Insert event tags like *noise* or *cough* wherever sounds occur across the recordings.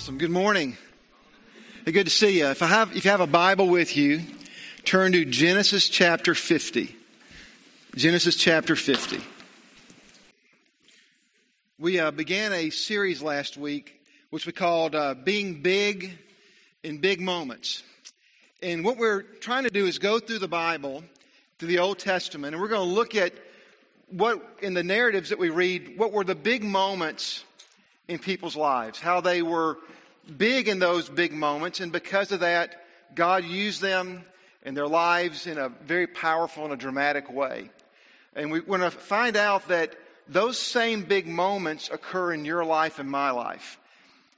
Awesome. Good morning. Hey, good to see you. If I have, if you have a Bible with you, turn to Genesis chapter 50. Genesis chapter 50. We uh, began a series last week which we called uh, Being Big in Big Moments. And what we're trying to do is go through the Bible, through the Old Testament, and we're going to look at what, in the narratives that we read, what were the big moments in people's lives, how they were big in those big moments, and because of that, God used them in their lives in a very powerful and a dramatic way. And we want to find out that those same big moments occur in your life and my life.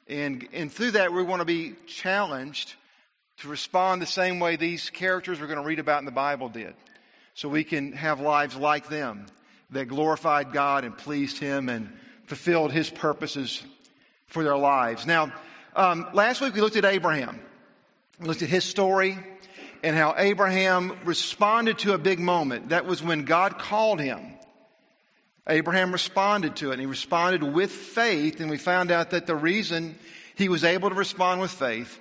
And, and through that, we want to be challenged to respond the same way these characters we're going to read about in the Bible did. So we can have lives like them that glorified God and pleased Him and fulfilled his purposes for their lives. Now, um, last week we looked at Abraham. We looked at his story and how Abraham responded to a big moment. That was when God called him. Abraham responded to it, and he responded with faith, and we found out that the reason he was able to respond with faith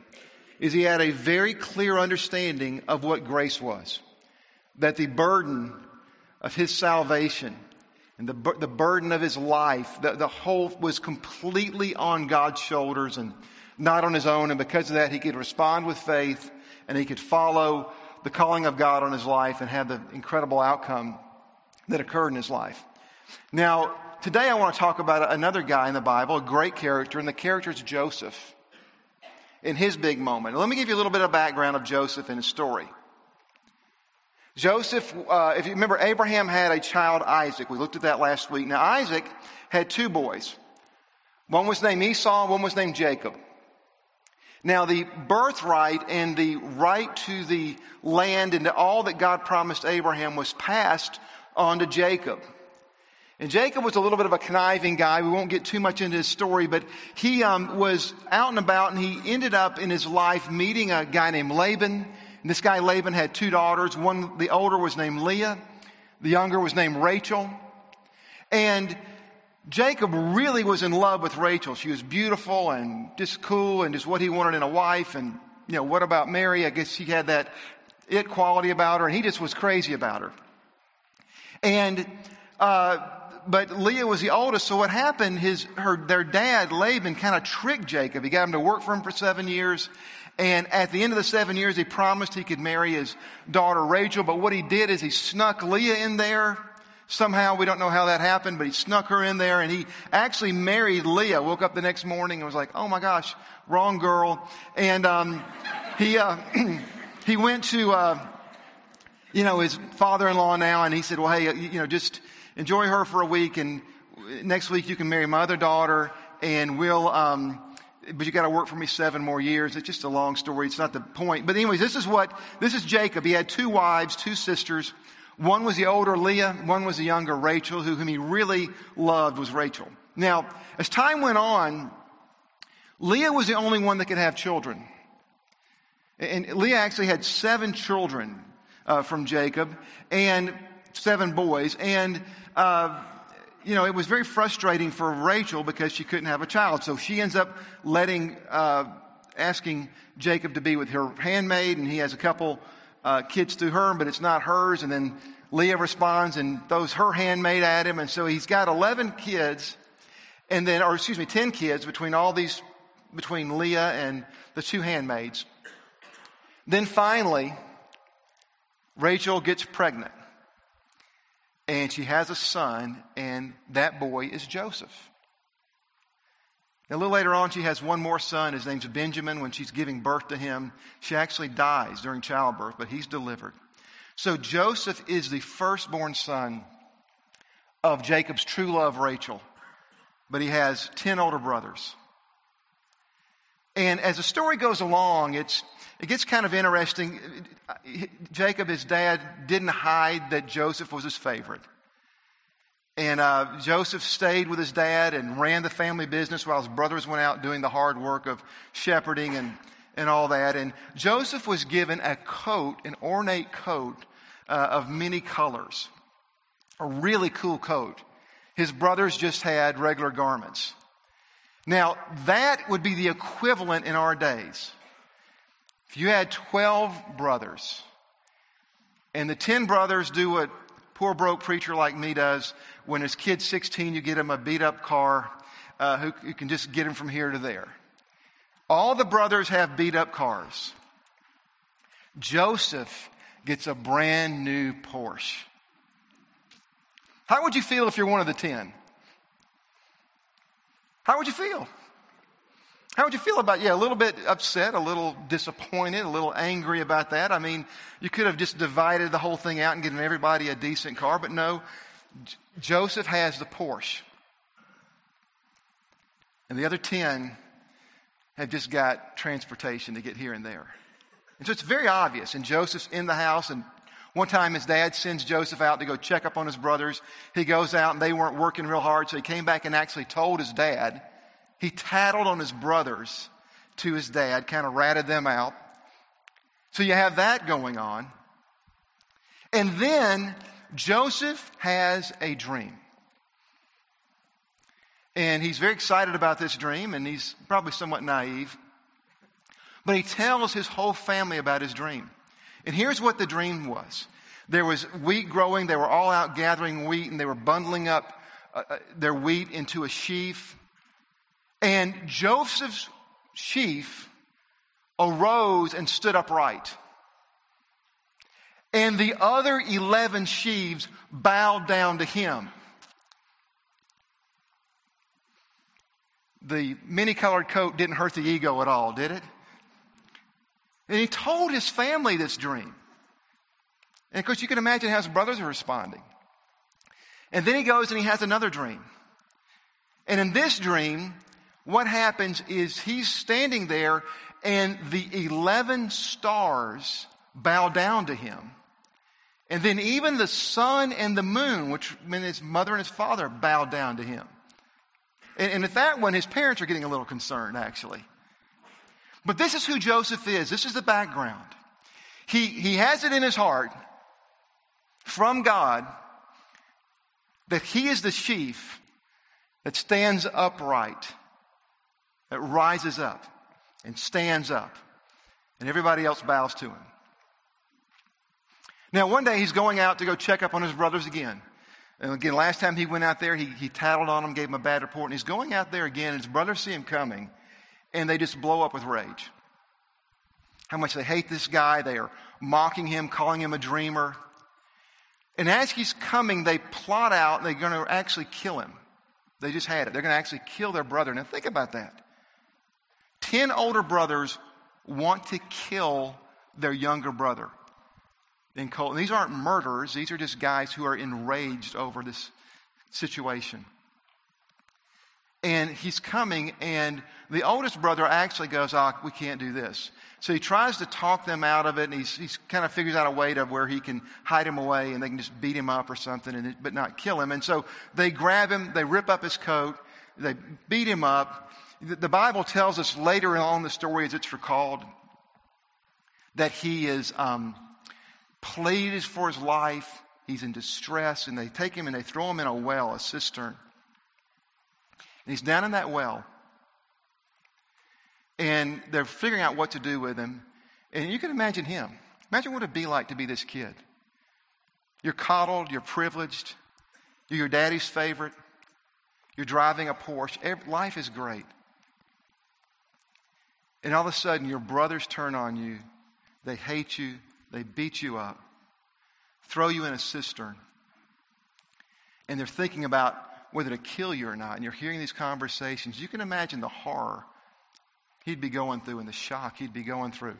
is he had a very clear understanding of what grace was. That the burden of his salvation and the, the burden of his life, the, the whole was completely on God's shoulders and not on his own. And because of that, he could respond with faith and he could follow the calling of God on his life and have the incredible outcome that occurred in his life. Now, today I want to talk about another guy in the Bible, a great character, and the character is Joseph in his big moment. Let me give you a little bit of background of Joseph and his story. Joseph, uh, if you remember, Abraham had a child, Isaac. We looked at that last week. Now, Isaac had two boys. One was named Esau, one was named Jacob. Now, the birthright and the right to the land and to all that God promised Abraham was passed on to Jacob. And Jacob was a little bit of a conniving guy. We won't get too much into his story, but he um, was out and about and he ended up in his life meeting a guy named Laban and this guy Laban had two daughters. One, the older was named Leah. The younger was named Rachel. And Jacob really was in love with Rachel. She was beautiful and just cool and just what he wanted in a wife. And, you know, what about Mary? I guess she had that it quality about her and he just was crazy about her. And, uh, but Leah was the oldest, so what happened, his, her, their dad, Laban, kind of tricked Jacob. He got him to work for him for seven years, and at the end of the seven years, he promised he could marry his daughter Rachel. But what he did is he snuck Leah in there. Somehow, we don't know how that happened, but he snuck her in there and he actually married Leah. Woke up the next morning and was like, oh my gosh, wrong girl. And, um, he, uh, *clears throat* he went to, uh, you know, his father-in-law now and he said, well, hey, you know, just enjoy her for a week and next week you can marry my other daughter and we'll, um, but you got to work for me seven more years. It's just a long story. It's not the point. But anyways, this is what, this is Jacob. He had two wives, two sisters. One was the older Leah, one was the younger Rachel, who, whom he really loved was Rachel. Now, as time went on, Leah was the only one that could have children. And Leah actually had seven children uh, from Jacob and seven boys. And uh, you know, it was very frustrating for Rachel because she couldn't have a child. So she ends up letting, uh, asking Jacob to be with her handmaid, and he has a couple uh, kids through her, but it's not hers. And then Leah responds and throws her handmaid at him, and so he's got 11 kids, and then, or excuse me, 10 kids between all these, between Leah and the two handmaids. Then finally, Rachel gets pregnant and she has a son, and that boy is Joseph. a little later on, she has one more son. His name's Benjamin. When she's giving birth to him, she actually dies during childbirth, but he's delivered. So Joseph is the firstborn son of Jacob's true love, Rachel, but he has 10 older brothers. And as the story goes along, it's, it gets kind of interesting. Jacob, his dad, didn't hide that Joseph was his favorite. And uh, Joseph stayed with his dad and ran the family business while his brothers went out doing the hard work of shepherding and, and all that. And Joseph was given a coat, an ornate coat uh, of many colors, a really cool coat. His brothers just had regular garments. Now, that would be the equivalent in our days. If you had 12 brothers, and the 10 brothers do what poor broke preacher like me does, when his kid's 16, you get him a beat up car uh, who, who can just get him from here to there. All the brothers have beat up cars. Joseph gets a brand new Porsche. How would you feel if you're one of the 10? How would you feel? How would you feel about, yeah, a little bit upset, a little disappointed, a little angry about that? I mean, you could have just divided the whole thing out and given everybody a decent car, but no, Joseph has the Porsche. And the other 10 have just got transportation to get here and there. And so it's very obvious. And Joseph's in the house, and one time his dad sends Joseph out to go check up on his brothers. He goes out, and they weren't working real hard, so he came back and actually told his dad he tattled on his brothers to his dad, kind of ratted them out. So you have that going on. And then Joseph has a dream. And he's very excited about this dream, and he's probably somewhat naive. But he tells his whole family about his dream. And here's what the dream was there was wheat growing, they were all out gathering wheat, and they were bundling up uh, uh their wheat into a sheaf. And Joseph's sheaf arose and stood upright. And the other 11 sheaves bowed down to him. The many colored coat didn't hurt the ego at all, did it? And he told his family this dream. And of course, you can imagine how his brothers are responding. And then he goes and he has another dream. And in this dream, what happens is he's standing there and the 11 stars bow down to him. And then even the sun and the moon, which meant his mother and his father bow down to him. And, and at that one, his parents are getting a little concerned, actually. But this is who Joseph is. This is the background. He, he has it in his heart from God that he is the sheaf that stands upright that rises up and stands up, and everybody else bows to him. Now, one day he's going out to go check up on his brothers again. And again, last time he went out there, he, he tattled on them, gave them a bad report, and he's going out there again, and his brothers see him coming, and they just blow up with rage. How much they hate this guy. They are mocking him, calling him a dreamer. And as he's coming, they plot out, they're going to actually kill him. They just had it. They're going to actually kill their brother. Now, think about that. Ten older brothers want to kill their younger brother. And these aren't murderers, these are just guys who are enraged over this situation. And he's coming, and the oldest brother actually goes, Oh, we can't do this. So he tries to talk them out of it, and he's, he's kind of figures out a way to where he can hide him away and they can just beat him up or something, and, but not kill him. And so they grab him, they rip up his coat, they beat him up, the Bible tells us later on the story, as it's recalled, that he is um, pleaded for his life. He's in distress, and they take him and they throw him in a well, a cistern. And he's down in that well. And they're figuring out what to do with him. And you can imagine him. Imagine what it'd be like to be this kid. You're coddled, you're privileged, you're your daddy's favorite, you're driving a Porsche. Life is great. And all of a sudden, your brothers turn on you. They hate you. They beat you up, throw you in a cistern. And they're thinking about whether to kill you or not. And you're hearing these conversations. You can imagine the horror he'd be going through and the shock he'd be going through.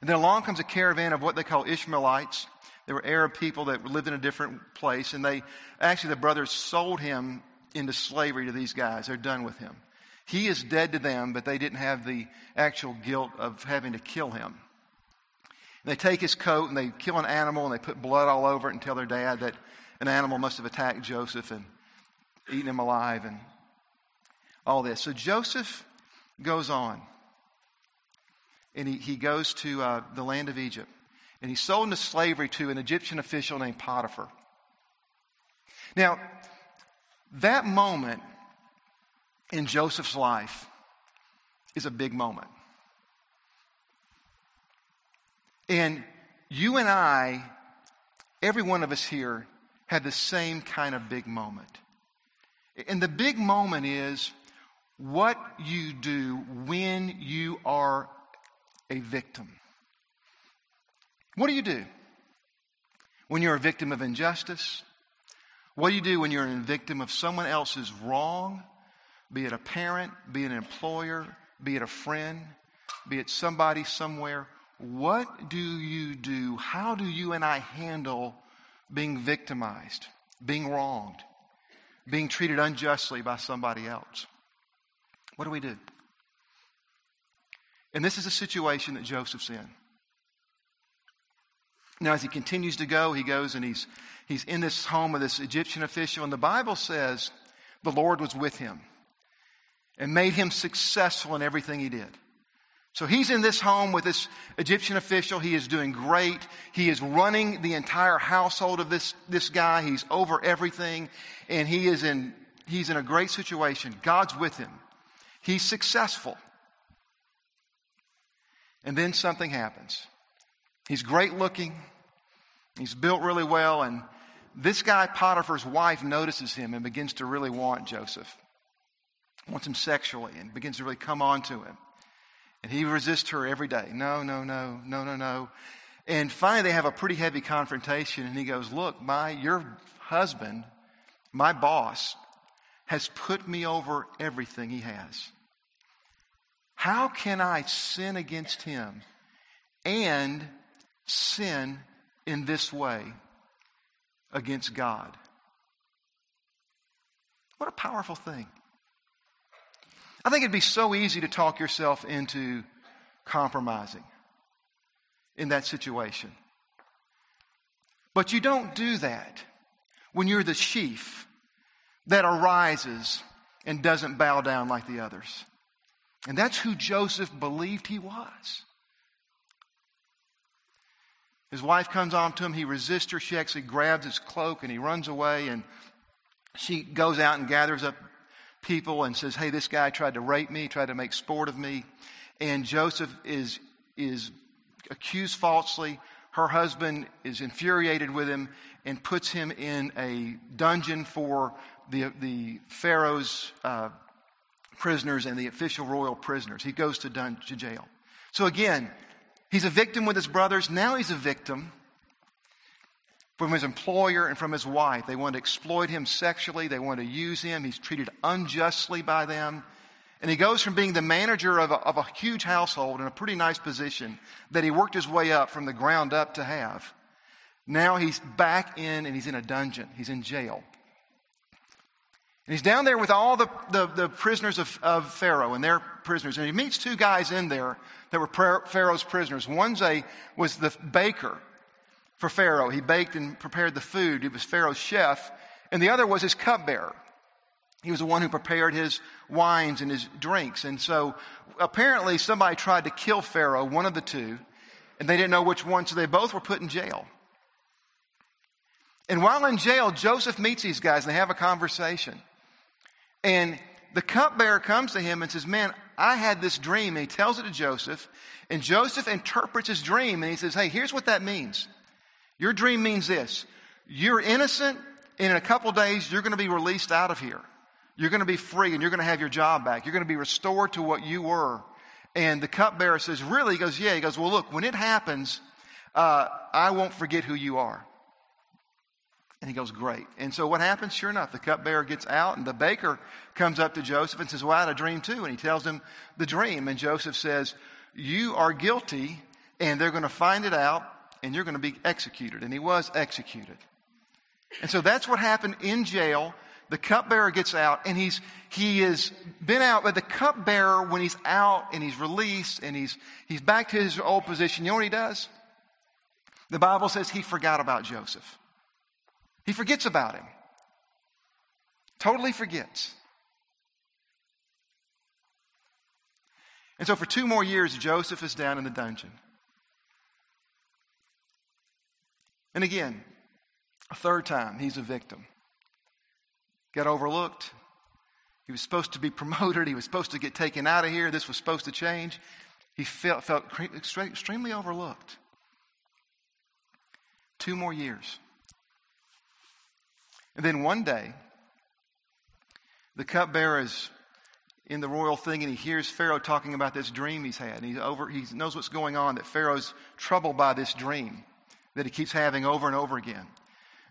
And then along comes a caravan of what they call Ishmaelites. They were Arab people that lived in a different place. And they actually, the brothers sold him into slavery to these guys. They're done with him. He is dead to them, but they didn't have the actual guilt of having to kill him. they take his coat and they kill an animal and they put blood all over it and tell their dad that an animal must have attacked Joseph and eaten him alive and all this. So Joseph goes on and he, he goes to uh, the land of Egypt and he's sold into slavery to an Egyptian official named Potiphar. Now, that moment in Joseph's life is a big moment. And you and I, every one of us here, had the same kind of big moment. And the big moment is what you do when you are a victim. What do you do? When you're a victim of injustice? What do you do when you're a victim of someone else's wrong? Be it a parent, be it an employer, be it a friend, be it somebody somewhere. What do you do? How do you and I handle being victimized, being wronged, being treated unjustly by somebody else? What do we do? And this is a situation that Joseph's in. Now, as he continues to go, he goes and he's, he's in this home of this Egyptian official, and the Bible says the Lord was with him and made him successful in everything he did. So he's in this home with this Egyptian official. He is doing great. He is running the entire household of this, this guy. He's over everything. And he is in, he's in a great situation. God's with him. He's successful. And then something happens. He's great looking. He's built really well. And this guy, Potiphar's wife, notices him and begins to really want Joseph. Wants him sexually and begins to really come on to him. And he resists her every day. No, no, no, no, no, no. And finally, they have a pretty heavy confrontation. And he goes, Look, my, your husband, my boss, has put me over everything he has. How can I sin against him and sin in this way against God? What a powerful thing. I think it'd be so easy to talk yourself into compromising in that situation. But you don't do that when you're the sheaf that arises and doesn't bow down like the others. And that's who Joseph believed he was. His wife comes on to him. He resists her. She actually grabs his cloak and he runs away. And she goes out and gathers up people and says, Hey, this guy tried to rape me, tried to make sport of me. And Joseph is, is accused falsely. Her husband is infuriated with him and puts him in a dungeon for the, the Pharaoh's uh, prisoners and the official royal prisoners. He goes to, dun- to jail. So again, he's a victim with his brothers. Now he's a victim from his employer and from his wife. They want to exploit him sexually. They want to use him. He's treated unjustly by them. And he goes from being the manager of a, of a huge household in a pretty nice position that he worked his way up from the ground up to have. Now he's back in and he's in a dungeon. He's in jail. And he's down there with all the, the, the prisoners of, of, Pharaoh and their prisoners. And he meets two guys in there that were Pharaoh's prisoners. One's a, was the baker for Pharaoh. He baked and prepared the food. He was Pharaoh's chef. And the other was his cupbearer. He was the one who prepared his wines and his drinks. And so apparently somebody tried to kill Pharaoh, one of the two, and they didn't know which one, so they both were put in jail. And while in jail, Joseph meets these guys and they have a conversation. And the cupbearer comes to him and says, Man, I had this dream. And he tells it to Joseph. And Joseph interprets his dream and he says, Hey, here's what that means. Your dream means this you're innocent, and in a couple days, you're going to be released out of here. You're going to be free, and you're going to have your job back. You're going to be restored to what you were. And the cupbearer says, Really? He goes, Yeah. He goes, Well, look, when it happens, uh, I won't forget who you are. And he goes, Great. And so what happens? Sure enough, the cupbearer gets out, and the baker comes up to Joseph and says, Well, I had a dream too. And he tells him the dream. And Joseph says, You are guilty, and they're going to find it out, and you're going to be executed. And he was executed. And so that's what happened in jail. The cupbearer gets out and he's, he has been out, but the cupbearer, when he's out and he's released and he's, he's back to his old position, you know what he does? The Bible says he forgot about Joseph. He forgets about him. Totally forgets. And so for two more years, Joseph is down in the dungeon. And again, a third time, he's a victim. Got overlooked. He was supposed to be *laughs* promoted. He was supposed to get taken out of here. This was supposed to change. He felt, felt extremely overlooked. Two more years. And then one day, the cupbearer is in the royal thing and he hears Pharaoh talking about this dream he's had. And he's over, he knows what's going on, that Pharaoh's troubled by this dream that he keeps having over and over again.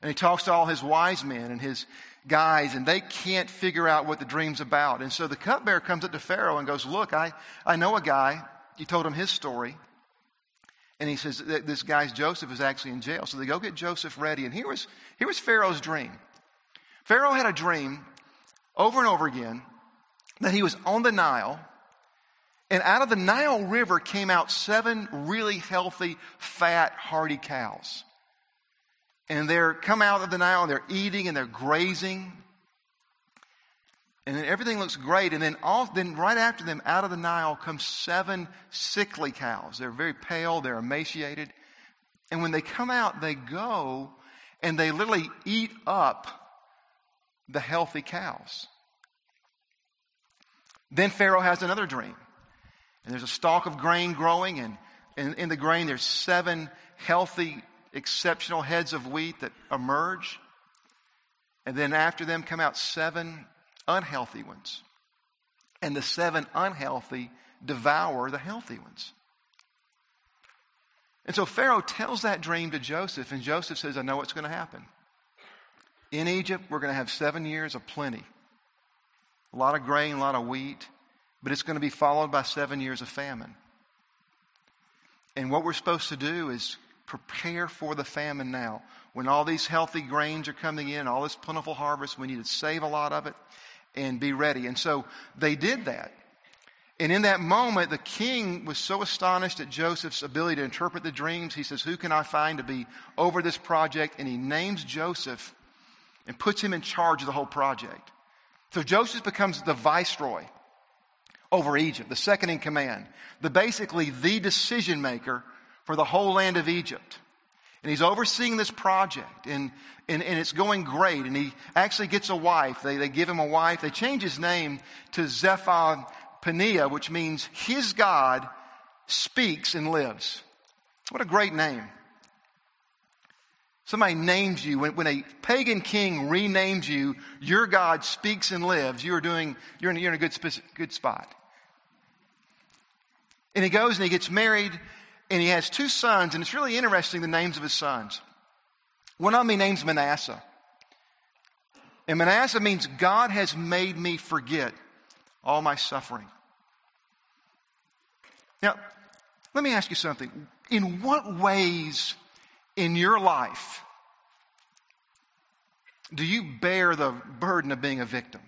And he talks to all his wise men and his guys, and they can't figure out what the dream's about. And so the cupbearer comes up to Pharaoh and goes, Look, I, I know a guy. He told him his story. And he says, This guy's Joseph is actually in jail. So they go get Joseph ready. And here was, here was Pharaoh's dream. Pharaoh had a dream over and over again that he was on the Nile, and out of the Nile River came out seven really healthy, fat, hardy cows. And they're come out of the Nile and they're eating and they're grazing. And then everything looks great. And then all, then right after them, out of the Nile come seven sickly cows. They're very pale, they're emaciated. And when they come out, they go and they literally eat up the healthy cows. Then Pharaoh has another dream. And there's a stalk of grain growing, and in, in the grain, there's seven healthy, exceptional heads of wheat that emerge. And then after them come out seven unhealthy ones. And the seven unhealthy devour the healthy ones. And so Pharaoh tells that dream to Joseph, and Joseph says, I know what's going to happen. In Egypt, we're going to have seven years of plenty. A lot of grain, a lot of wheat, but it's going to be followed by seven years of famine. And what we're supposed to do is prepare for the famine now. When all these healthy grains are coming in, all this plentiful harvest, we need to save a lot of it and be ready. And so they did that. And in that moment, the king was so astonished at Joseph's ability to interpret the dreams. He says, Who can I find to be over this project? And he names Joseph and puts him in charge of the whole project. So Joseph becomes the viceroy over Egypt, the second in command, the basically the decision maker for the whole land of Egypt. And he's overseeing this project, and, and, and it's going great. And he actually gets a wife. They, they give him a wife. They change his name to Zephah Paneah, which means his God speaks and lives. What a great name. Somebody names you, when, when, a pagan king renames you, your God speaks and lives, you're doing, you're in, you're in a good, good spot. And he goes and he gets married and he has two sons, and it's really interesting the names of his sons. One of them he names Manasseh. And Manasseh means God has made me forget all my suffering. Now, let me ask you something. In what ways in your life do you bear the burden of being a victim?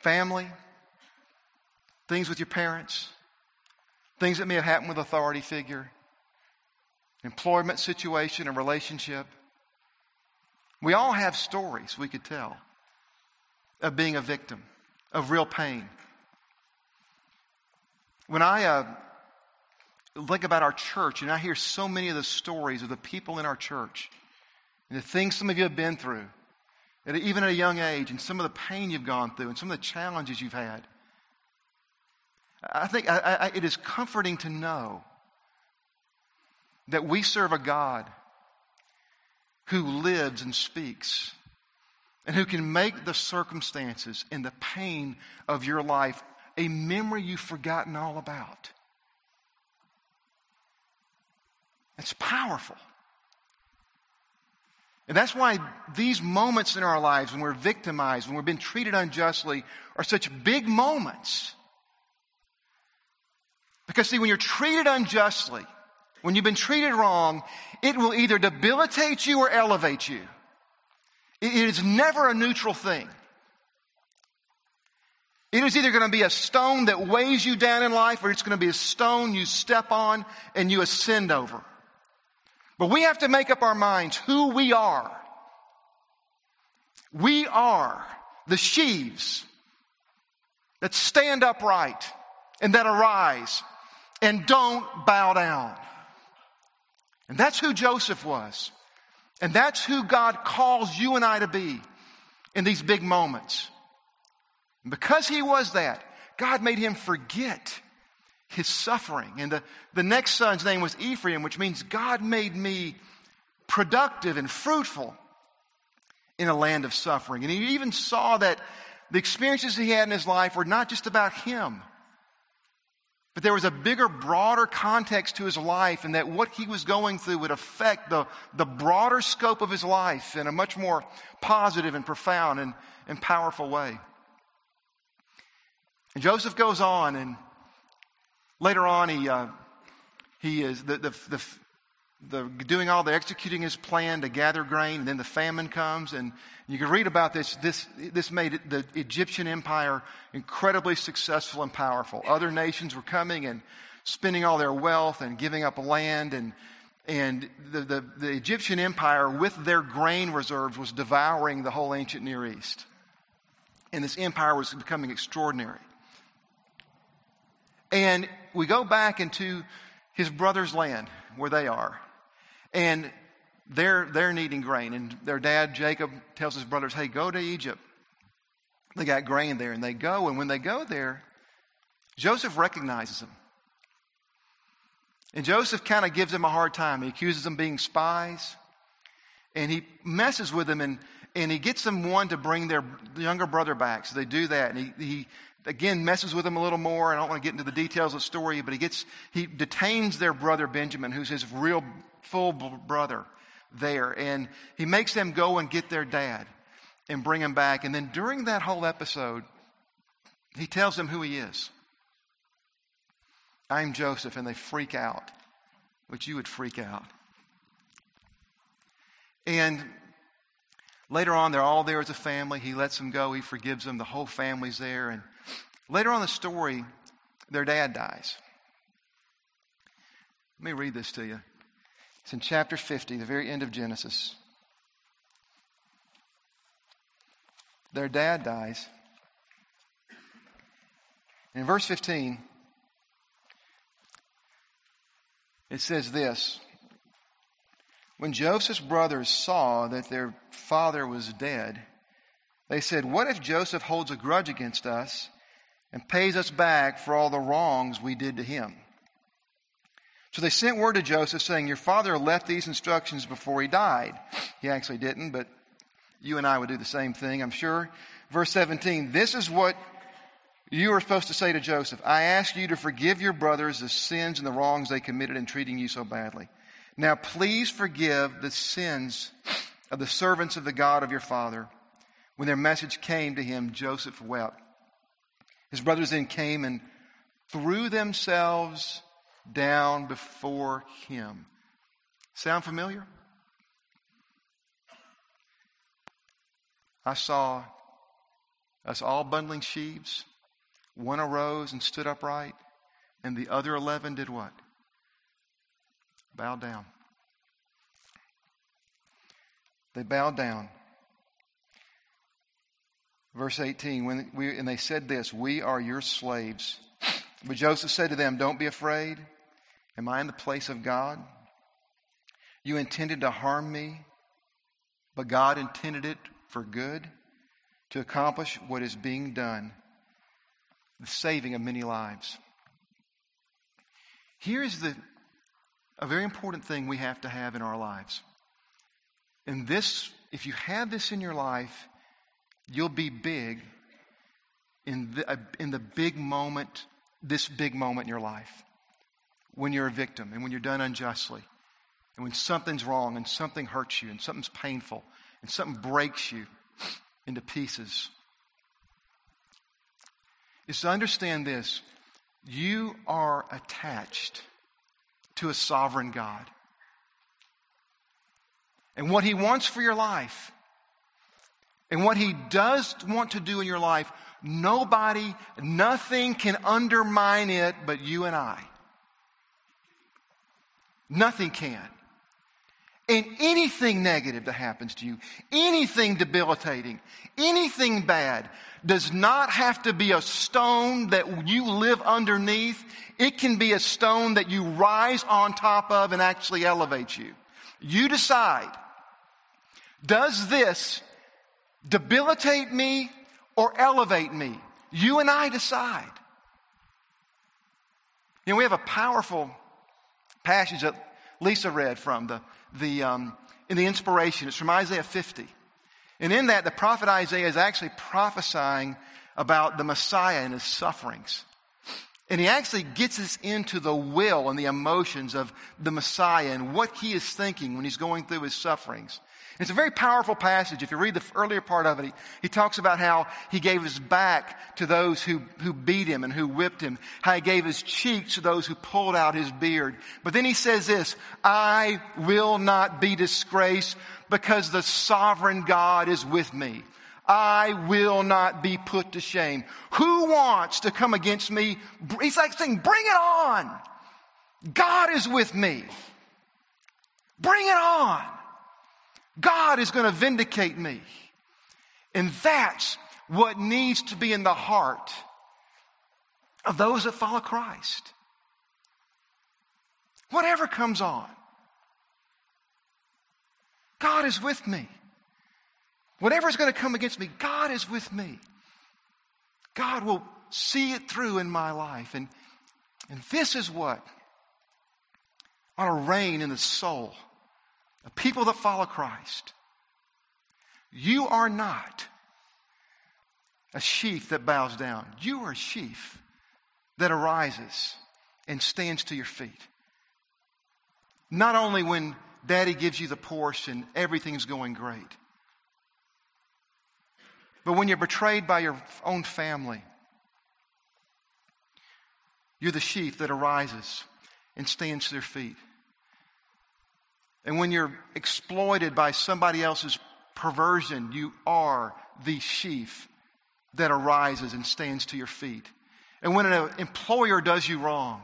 Family, things with your parents, things that may have happened with authority figure, employment situation, a relationship. We all have stories we could tell of being a victim, of real pain. When I uh, think about our church, and I hear so many of the stories of the people in our church and the things some of you have been through, and even at a young age, and some of the pain you've gone through, and some of the challenges you've had. I think I, I, it is comforting to know that we serve a God who lives and speaks and who can make the circumstances and the pain of your life a memory you've forgotten all about. It's powerful. And that's why these moments in our lives when we're victimized, when we're being treated unjustly, are such big moments. Because, see, when you're treated unjustly, when you've been treated wrong, it will either debilitate you or elevate you. It is never a neutral thing. It is either going to be a stone that weighs you down in life or it's going to be a stone you step on and you ascend over. But we have to make up our minds who we are. We are the sheaves that stand upright and that arise and don't bow down. And that's who Joseph was. And that's who God calls you and I to be. in these big moments. And because he was that, God made him forget his suffering. And the, the next son's name was Ephraim, which means God made me productive and fruitful in a land of suffering. And he even saw that the experiences he had in his life were not just about him, but there was a bigger, broader context to his life, and that what he was going through would affect the, the broader scope of his life in a much more positive and profound and, and powerful way. And Joseph goes on, and later on, he, uh, he is the, the, the, the, doing all the executing his plan to gather grain, and then the famine comes, and you can read about this. This, this made the Egyptian empire incredibly successful and powerful. Other nations were coming and spending all their wealth and giving up land, and, and the, the, the Egyptian empire, with their grain reserves, was devouring the whole ancient Near East. And this empire was becoming extraordinary. And we go back into his brother's land where they are. And they're, they're needing grain. And their dad, Jacob, tells his brothers, hey, go to Egypt. They got grain there. And they go. And when they go there, Joseph recognizes them. And Joseph kind of gives them a hard time. He accuses them of being spies. And he messes with them and, and he gets them one to bring their younger brother back. So they do that. And he, he again messes with them a little more. I don't want to get into the details of the story, but he gets, he detains their brother Benjamin, who's his real full brother there. And he makes them go and get their dad and bring him back. And then during that whole episode, he tells them who he is. I'm Joseph, and they freak out, which you would freak out. And later on, they're all there as a family. He lets them go, he forgives them, the whole family's there. And later on in the story, their dad dies. Let me read this to you. It's in chapter 50, the very end of Genesis. Their dad dies. In verse 15, it says this When Joseph's brothers saw that their father was dead, they said, What if Joseph holds a grudge against us and pays us back for all the wrongs we did to him? So they sent word to Joseph saying, Your father left these instructions before he died. He actually didn't, but you and I would do the same thing, I'm sure. Verse 17 This is what you are supposed to say to Joseph I ask you to forgive your brothers the sins and the wrongs they committed in treating you so badly. Now please forgive the sins of the servants of the God of your father. When their message came to him, Joseph wept. His brothers then came and threw themselves down before him. Sound familiar? I saw us all bundling sheaves. One arose and stood upright, and the other eleven did what? Bowed down. They bowed down. Verse 18, when we, and they said this, We are your slaves. But Joseph said to them, Don't be afraid. Am I in the place of God? You intended to harm me, but God intended it for good to accomplish what is being done the saving of many lives. Here is the, a very important thing we have to have in our lives. And this, if you have this in your life, you'll be big in the, uh, in the big moment this big moment in your life. When you're a victim and when you're done unjustly. And when something's wrong and something hurts you and something's painful and something breaks you into pieces. Is to understand this you are attached to a sovereign God. And what He wants for your life, and what He does want to do in your life, Nobody, nothing can undermine it but you and I. Nothing can. And anything negative that happens to you, anything debilitating, anything bad, does not have to be a stone that you live underneath. It can be a stone that you rise on top of and actually elevate you. You decide, does this debilitate me or elevate me. You and I decide. You know, we have a powerful passage that Lisa read from the, the, um, in the inspiration. It's from Isaiah 50. And in that, the prophet Isaiah is actually prophesying about the Messiah and his sufferings. And he actually gets us into the will and the emotions of the Messiah and what he is thinking when he's going through his sufferings. It's a very powerful passage. If you read the earlier part of it, he, he talks about how he gave his back to those who, who beat him and who whipped him, how he gave his cheeks to those who pulled out his beard. But then he says this, I will not be disgraced because the sovereign God is with me. I will not be put to shame. Who wants to come against me? He's like saying, bring it on. God is with me. Bring it on. God is going to vindicate me. And that's what needs to be in the heart of those that follow Christ. Whatever comes on, God is with me. Whatever is going to come against me, God is with me. God will see it through in my life. And, and this is what ought to reign in the soul of people that follow Christ. You are not a sheaf that bows down. You are a sheaf that arises and stands to your feet. Not only when daddy gives you the Porsche and everything's going great, but when you're betrayed by your own family, you're the sheaf that arises and stands to their feet. And when you're exploited by somebody else's perversion, you are the sheaf that arises and stands to your feet. And when an employer does you wrong,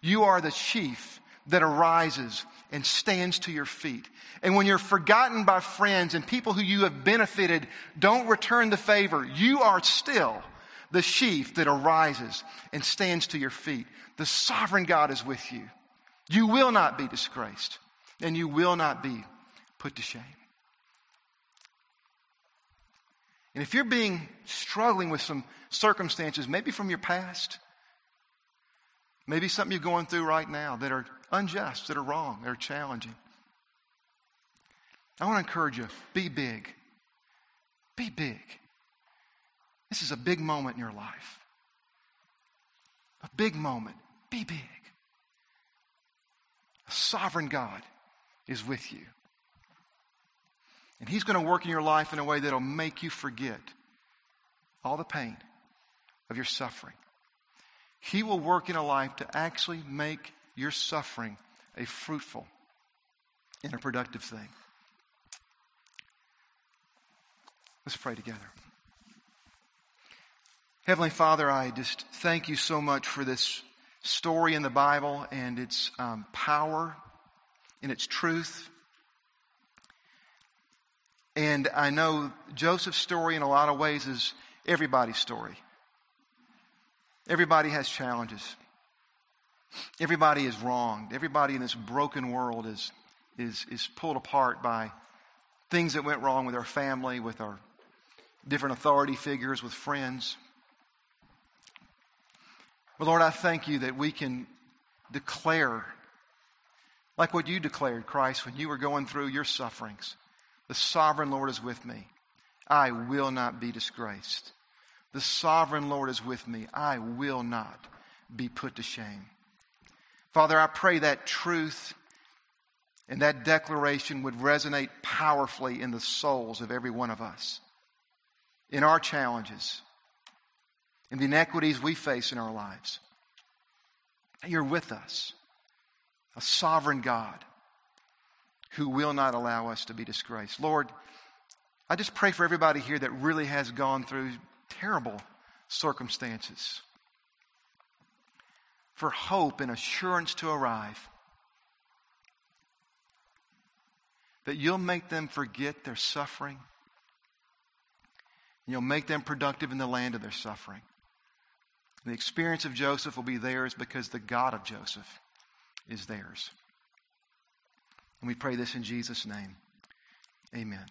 you are the sheaf that arises and stands to your feet. And when you're forgotten by friends and people who you have benefited don't return the favor, you are still the sheaf that arises and stands to your feet. The sovereign God is with you. You will not be disgraced and you will not be put to shame. And if you're being struggling with some circumstances, maybe from your past, maybe something you're going through right now that are unjust, that are wrong, that are challenging. I want to encourage you be big. Be big. This is a big moment in your life. A big moment. Be big. A sovereign God is with you. And He's going to work in your life in a way that'll make you forget all the pain of your suffering. He will work in a life to actually make your suffering a fruitful and a productive thing. Let's pray together. Heavenly Father, I just thank you so much for this story in the Bible and its um, power and its truth. And I know Joseph's story in a lot of ways is everybody's story. Everybody has challenges. Everybody is wronged. Everybody in this broken world is, is, is pulled apart by things that went wrong with our family, with our different authority figures, with friends. But Lord, I thank you that we can declare, like what you declared, Christ, when you were going through your sufferings the sovereign Lord is with me. I will not be disgraced. The sovereign Lord is with me. I will not be put to shame. Father, I pray that truth and that declaration would resonate powerfully in the souls of every one of us, in our challenges, in the inequities we face in our lives. You're with us, a sovereign God who will not allow us to be disgraced. Lord, I just pray for everybody here that really has gone through terrible circumstances for hope and assurance to arrive. That you'll make them forget their suffering. And You'll make them productive in the land of their suffering. The experience of Joseph will be theirs because the God of Joseph is theirs. And we pray this in Jesus' name. Amen.